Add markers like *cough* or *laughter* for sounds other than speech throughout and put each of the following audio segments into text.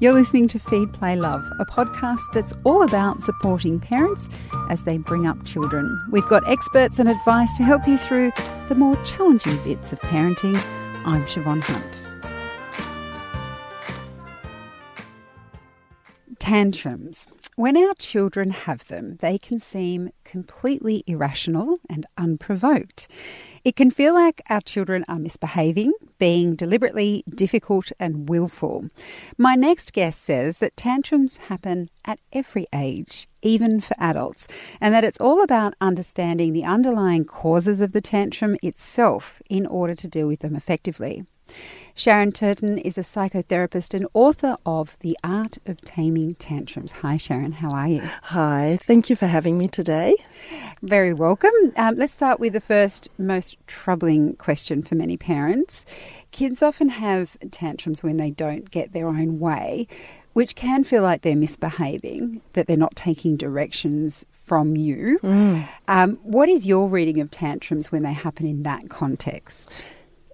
You're listening to Feed, Play, Love, a podcast that's all about supporting parents as they bring up children. We've got experts and advice to help you through the more challenging bits of parenting. I'm Siobhan Hunt. Tantrums. When our children have them, they can seem completely irrational and unprovoked. It can feel like our children are misbehaving, being deliberately difficult and willful. My next guest says that tantrums happen at every age, even for adults, and that it's all about understanding the underlying causes of the tantrum itself in order to deal with them effectively. Sharon Turton is a psychotherapist and author of The Art of Taming Tantrums. Hi, Sharon. How are you? Hi. Thank you for having me today. Very welcome. Um, let's start with the first most troubling question for many parents. Kids often have tantrums when they don't get their own way, which can feel like they're misbehaving, that they're not taking directions from you. Mm. Um, what is your reading of tantrums when they happen in that context?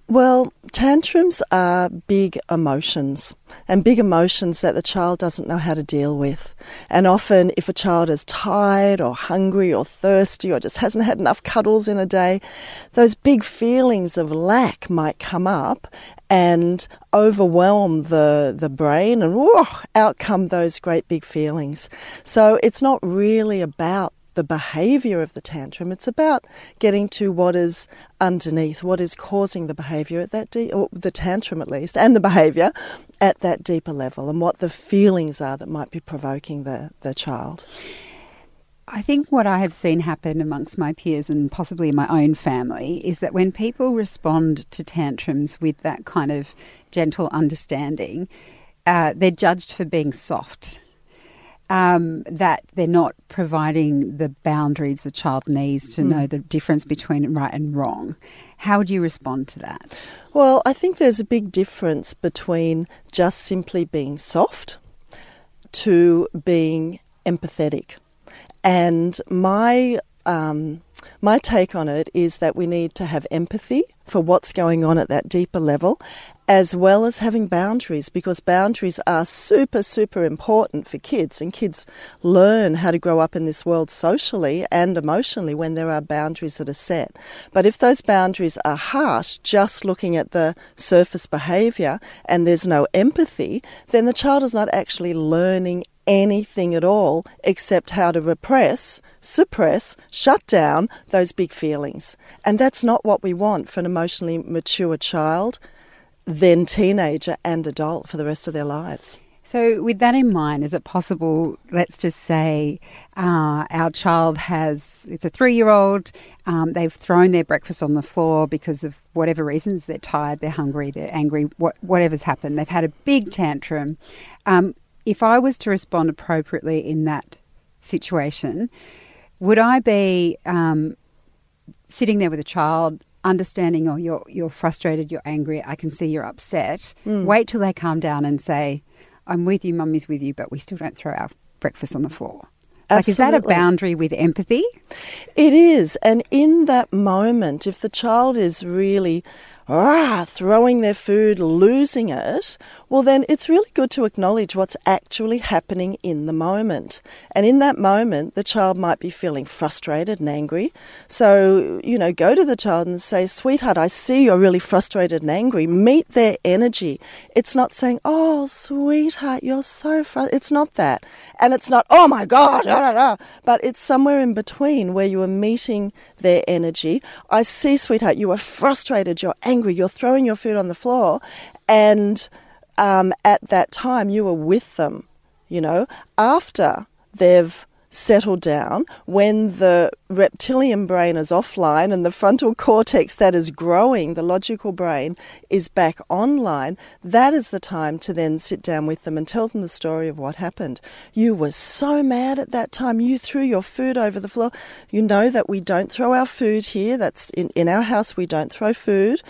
Well, tantrums are big emotions and big emotions that the child doesn't know how to deal with. And often, if a child is tired or hungry or thirsty or just hasn't had enough cuddles in a day, those big feelings of lack might come up and overwhelm the, the brain, and whoa, out come those great big feelings. So, it's not really about the behavior of the tantrum. It's about getting to what is underneath, what is causing the behavior at that deep, or the tantrum at least, and the behavior at that deeper level, and what the feelings are that might be provoking the, the child. I think what I have seen happen amongst my peers and possibly in my own family is that when people respond to tantrums with that kind of gentle understanding, uh, they're judged for being soft um, that they're not providing the boundaries the child needs to mm. know the difference between right and wrong. How would you respond to that? Well, I think there's a big difference between just simply being soft to being empathetic. And my um, my take on it is that we need to have empathy for what's going on at that deeper level as well as having boundaries because boundaries are super, super important for kids. And kids learn how to grow up in this world socially and emotionally when there are boundaries that are set. But if those boundaries are harsh, just looking at the surface behavior and there's no empathy, then the child is not actually learning anything at all except how to repress, suppress, shut down those big feelings. And that's not what we want for an emotionally mature child then teenager and adult for the rest of their lives. So, with that in mind, is it possible, let's just say uh, our child has, it's a three year old, um, they've thrown their breakfast on the floor because of whatever reasons, they're tired, they're hungry, they're angry, what, whatever's happened, they've had a big tantrum. Um, if I was to respond appropriately in that situation, would I be um, sitting there with a child understanding, oh, you're you're frustrated, you're angry, I can see you're upset. Mm. Wait till they calm down and say, I'm with you, mummy's with you, but we still don't throw our breakfast on the floor. Absolutely. Like, is that a boundary with empathy? It is. And in that moment, if the child is really ah, throwing their food, losing it, well, then it's really good to acknowledge what's actually happening in the moment. And in that moment, the child might be feeling frustrated and angry. So, you know, go to the child and say, Sweetheart, I see you're really frustrated and angry. Meet their energy. It's not saying, Oh, sweetheart, you're so frustrated. It's not that. And it's not, Oh my God, but it's somewhere in between where you are meeting their energy. I see, sweetheart, you are frustrated, you're angry angry, you're throwing your food on the floor, and um, at that time you were with them, you know, after they've settled down, when the reptilian brain is offline and the frontal cortex that is growing, the logical brain, is back online, that is the time to then sit down with them and tell them the story of what happened. You were so mad at that time, you threw your food over the floor. You know that we don't throw our food here, that's in, in our house, we don't throw food.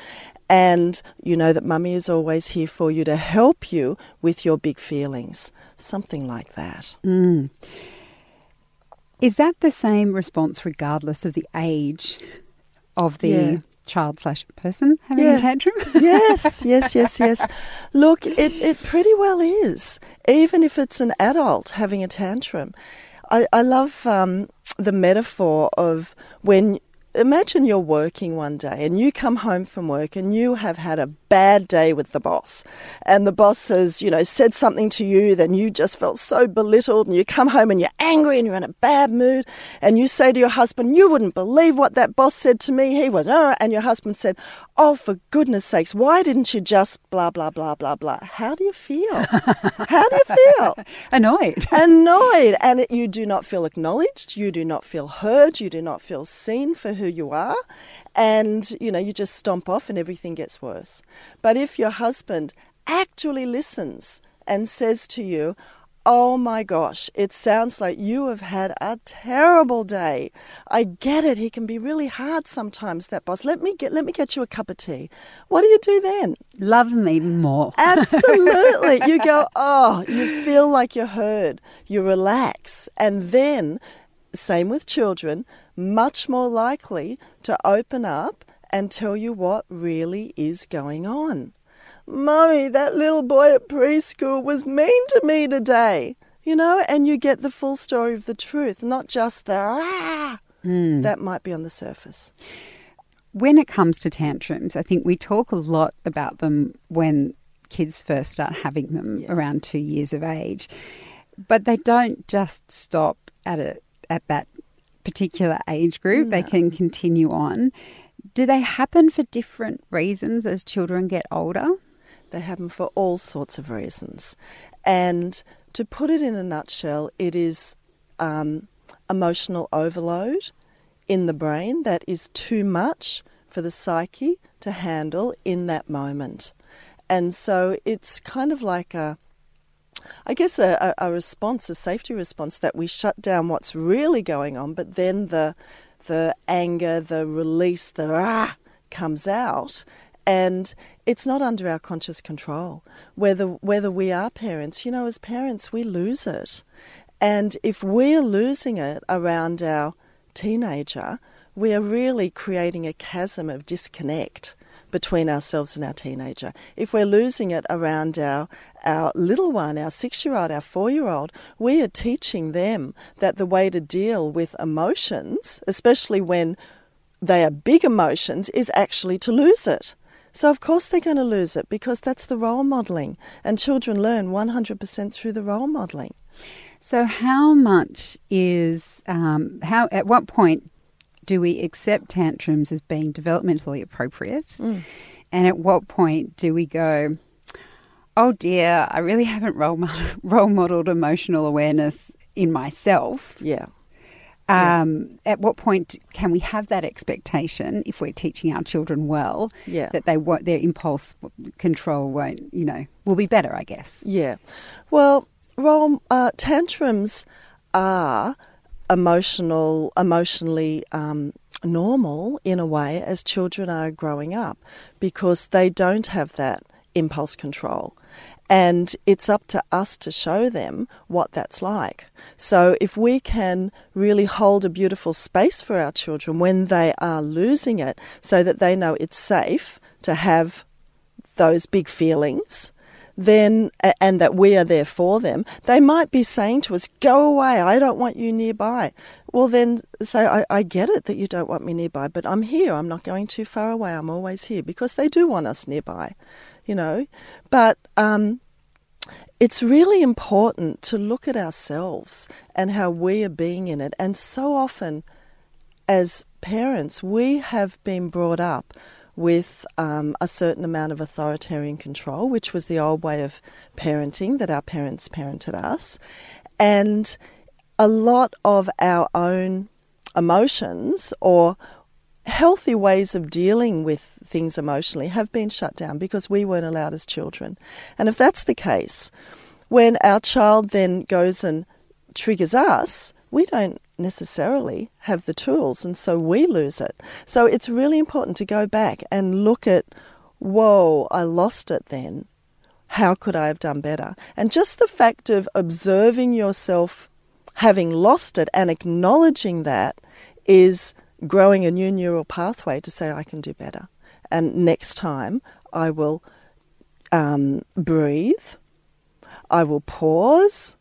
And you know that mummy is always here for you to help you with your big feelings. Something like that. Mm. Is that the same response regardless of the age of the yeah. child slash person having Yeah. a tantrum? *laughs* yes, yes, yes, yes. Look, it, it pretty well is, even if it's an adult having a tantrum. I, I love um, the metaphor of when. Imagine you're working one day and you come home from work and you have had a bad day with the boss. And the boss has, you know, said something to you, then you just felt so belittled and you come home and you're angry and you're in a bad mood. And you say to your husband, You wouldn't believe what that boss said to me. He was, oh, and your husband said, Oh, for goodness sakes, why didn't you just blah, blah, blah, blah, blah? How do you feel? *laughs* How do you feel? Annoyed. *laughs* Annoyed. And it, you do not feel acknowledged. You do not feel heard. You do not feel seen for who you are. And, you know, you just stomp off and everything gets worse. But if your husband actually listens and says to you, Oh my gosh, it sounds like you have had a terrible day. I get it. He can be really hard sometimes, that boss. Let me get let me get you a cup of tea. What do you do then? Love them even more. *laughs* Absolutely. you go, oh, you feel like you're heard. You relax. And then, same with children, much more likely to open up and tell you what really is going on. Mummy, that little boy at preschool was mean to me today. You know, and you get the full story of the truth, not just the ah that might be on the surface. when it comes to tantrums, I think we talk a lot about them when kids first start having them around two years of age, but they don't just stop at a at that particular age group. They can continue on. Do they happen for different reasons as children get older? They happen for all sorts of reasons. And to put it in a nutshell, it is um, emotional overload in the brain that is too much for the psyche to handle in that moment. And so it's kind of like a, I guess, a, a response, a safety response that we shut down what's really going on, but then the, the anger, the release, the ah comes out, and it's not under our conscious control. Whether whether we are parents, you know, as parents we lose it, and if we're losing it around our teenager, we are really creating a chasm of disconnect between ourselves and our teenager. If we're losing it around our our little one, our six year old, our four year old, we are teaching them that the way to deal with emotions, especially when they are big emotions, is actually to lose it. So, of course, they're going to lose it because that's the role modelling. And children learn 100% through the role modelling. So, how much is um, how? At what point do we accept tantrums as being developmentally appropriate, and at what point do we go? Oh dear, I really haven't role model, *laughs* role modeled emotional awareness in myself. Yeah. Um, At what point can we have that expectation if we're teaching our children well Yeah. that they won't, their impulse control won't, you know, will be better? I guess. Yeah. Well, role, uh, tantrums are emotional, emotionally um, normal in a way as children are growing up because they don't have that impulse control. And it's up to us to show them what that's like. So, if we can really hold a beautiful space for our children when they are losing it, so that they know it's safe to have those big feelings, then and that we are there for them, they might be saying to us, "Go away! I don't want you nearby." Well, then say, I, "I get it that you don't want me nearby, but I'm here. I'm not going too far away. I'm always here because they do want us nearby, you know." But um, it's really important to look at ourselves and how we are being in it, and so often as parents, we have been brought up with um, a certain amount of authoritarian control, which was the old way of parenting that our parents parented us. And a lot of our own emotions or healthy ways of dealing with things emotionally have been shut down because we weren't allowed as children. And if that's the case, when our child then goes and triggers us, we don't necessarily have the tools, and so we lose it. So it's really important to go back and look at, whoa, I lost it then. How could I have done better? And just the fact of observing yourself having lost it and acknowledging that is growing a new neural pathway to say, I can do better. And next time I will um, breathe, I will pause.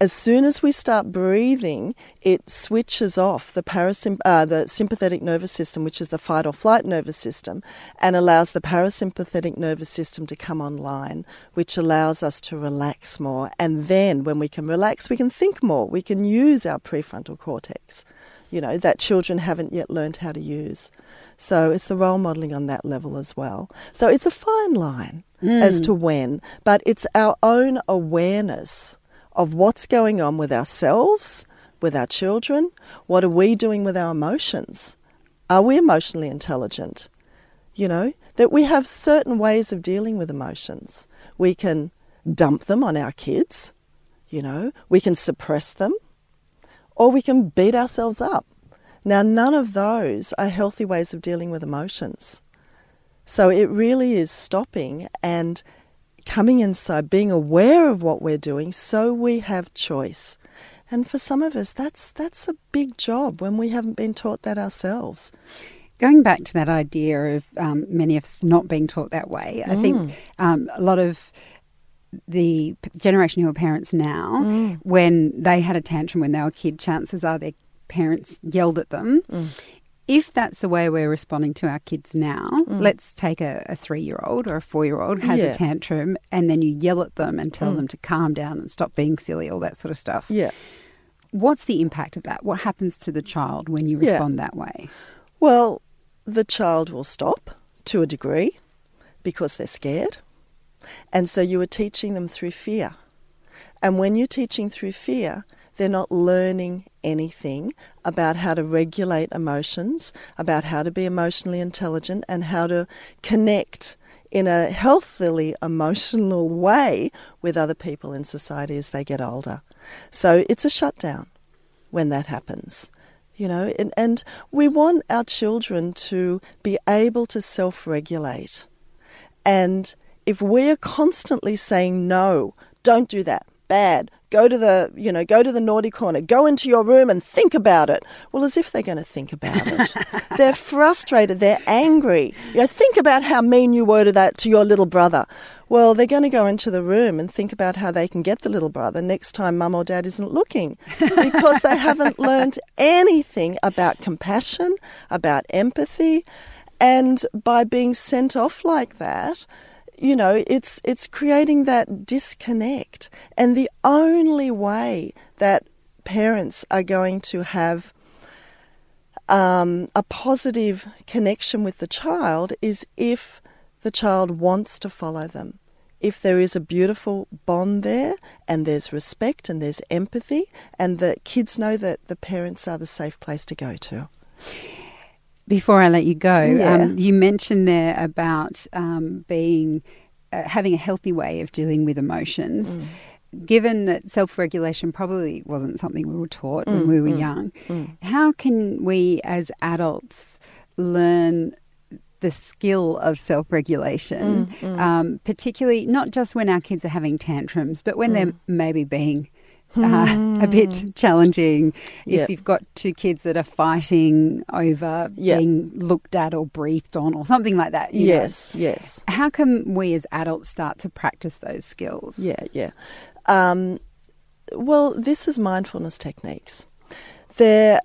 As soon as we start breathing, it switches off the, parasymp- uh, the sympathetic nervous system, which is the fight or flight nervous system, and allows the parasympathetic nervous system to come online, which allows us to relax more. And then, when we can relax, we can think more. We can use our prefrontal cortex you know, that children haven't yet learned how to use. So it's a role modelling on that level as well. So it's a fine line mm. as to when, but it's our own awareness of what's going on with ourselves, with our children. What are we doing with our emotions? Are we emotionally intelligent? You know, that we have certain ways of dealing with emotions. We can dump them on our kids, you know, we can suppress them or we can beat ourselves up. Now, none of those are healthy ways of dealing with emotions. So it really is stopping and coming inside, being aware of what we're doing so we have choice. And for some of us, that's, that's a big job when we haven't been taught that ourselves. Going back to that idea of um, many of us not being taught that way, I think mm. um, a lot of the generation who are parents now, mm. when they had a tantrum when they were a kid, chances are their parents yelled at them. Mm. If that's the way we're responding to our kids now, mm. let's take a, a three year old or a four year old has yeah. a tantrum and then you yell at them and tell mm. them to calm down and stop being silly, all that sort of stuff. Yeah. What's the impact of that? What happens to the child when you respond yeah. that way? Well, the child will stop to a degree because they're scared and so you are teaching them through fear. And when you're teaching through fear, they're not learning anything about how to regulate emotions, about how to be emotionally intelligent, and how to connect in a healthily emotional way with other people in society as they get older. So it's a shutdown when that happens. You know, and, and we want our children to be able to self regulate. And if we're constantly saying no, don't do that, bad, go to the, you know, go to the naughty corner, go into your room and think about it. Well, as if they're going to think about it. *laughs* they're frustrated, they're angry. You know, think about how mean you were to that to your little brother. Well, they're going to go into the room and think about how they can get the little brother next time mum or dad isn't looking *laughs* because they haven't learned anything about compassion, about empathy. And by being sent off like that, you know, it's it's creating that disconnect, and the only way that parents are going to have um, a positive connection with the child is if the child wants to follow them. If there is a beautiful bond there, and there's respect, and there's empathy, and the kids know that the parents are the safe place to go to before I let you go, yeah. um, you mentioned there about um, being uh, having a healthy way of dealing with emotions. Mm. Given that self regulation probably wasn't something we were taught mm, when we were mm, young, mm. how can we as adults learn the skill of self regulation, mm, mm. um, particularly not just when our kids are having tantrums, but when they're maybe being uh, a bit challenging if yep. you've got two kids that are fighting over yep. being looked at or breathed on or something like that. yes, know. yes. How can we as adults start to practice those skills? Yeah, yeah. Um, well, this is mindfulness techniques. They're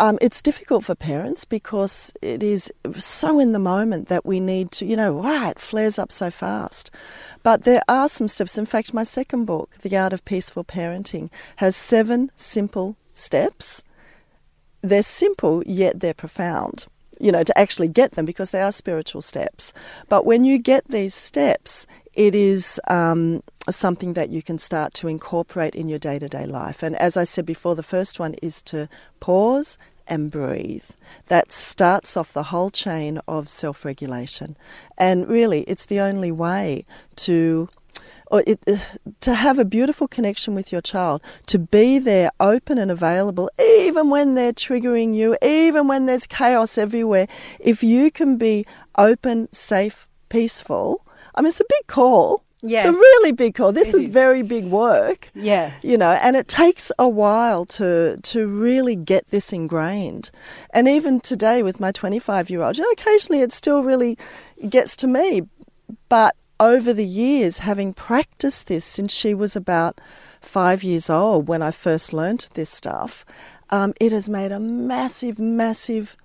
um, it's difficult for parents because it is so in the moment that we need to, you know, wow, it flares up so fast. But there are some steps. In fact, my second book, The Art of Peaceful Parenting, has seven simple steps. They're simple, yet they're profound, you know, to actually get them because they are spiritual steps. But when you get these steps, it is um, something that you can start to incorporate in your day to day life. And as I said before, the first one is to pause and breathe. That starts off the whole chain of self regulation. And really, it's the only way to. Or it, to have a beautiful connection with your child, to be there open and available, even when they're triggering you, even when there's chaos everywhere. If you can be open, safe, peaceful, I mean, it's a big call Yes. It's a really big call. This is very big work. Yeah. You know, and it takes a while to to really get this ingrained. And even today with my 25 year old, you know, occasionally it still really gets to me. But over the years, having practiced this since she was about five years old when I first learned this stuff, um, it has made a massive, massive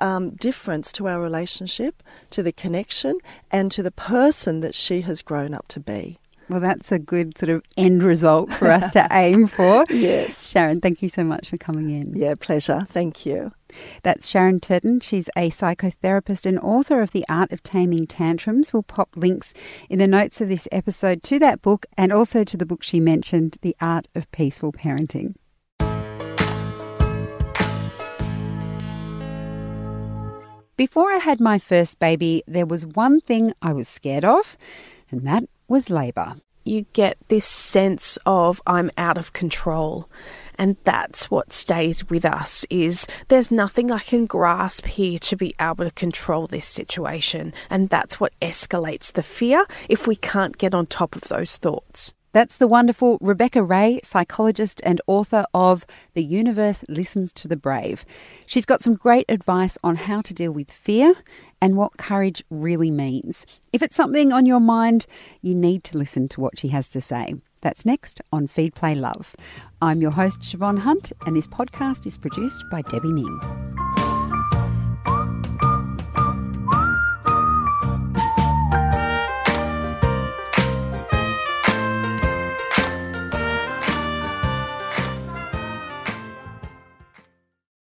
um, difference to our relationship, to the connection, and to the person that she has grown up to be. Well, that's a good sort of end result for us to *laughs* aim for. Yes. Sharon, thank you so much for coming in. Yeah, pleasure. Thank you. That's Sharon Turton. She's a psychotherapist and author of The Art of Taming Tantrums. We'll pop links in the notes of this episode to that book and also to the book she mentioned, The Art of Peaceful Parenting. Before I had my first baby, there was one thing I was scared of, and that was labour. you get this sense of I'm out of control. And that's what stays with us is there's nothing I can grasp here to be able to control this situation. And that's what escalates the fear if we can't get on top of those thoughts. That's the wonderful Rebecca Ray, psychologist and author of The Universe Listens to the Brave. She's got some great advice on how to deal with fear and what courage really means. If it's something on your mind, you need to listen to what she has to say. That's next on Feed Play Love. I'm your host, Siobhan Hunt, and this podcast is produced by Debbie Ning.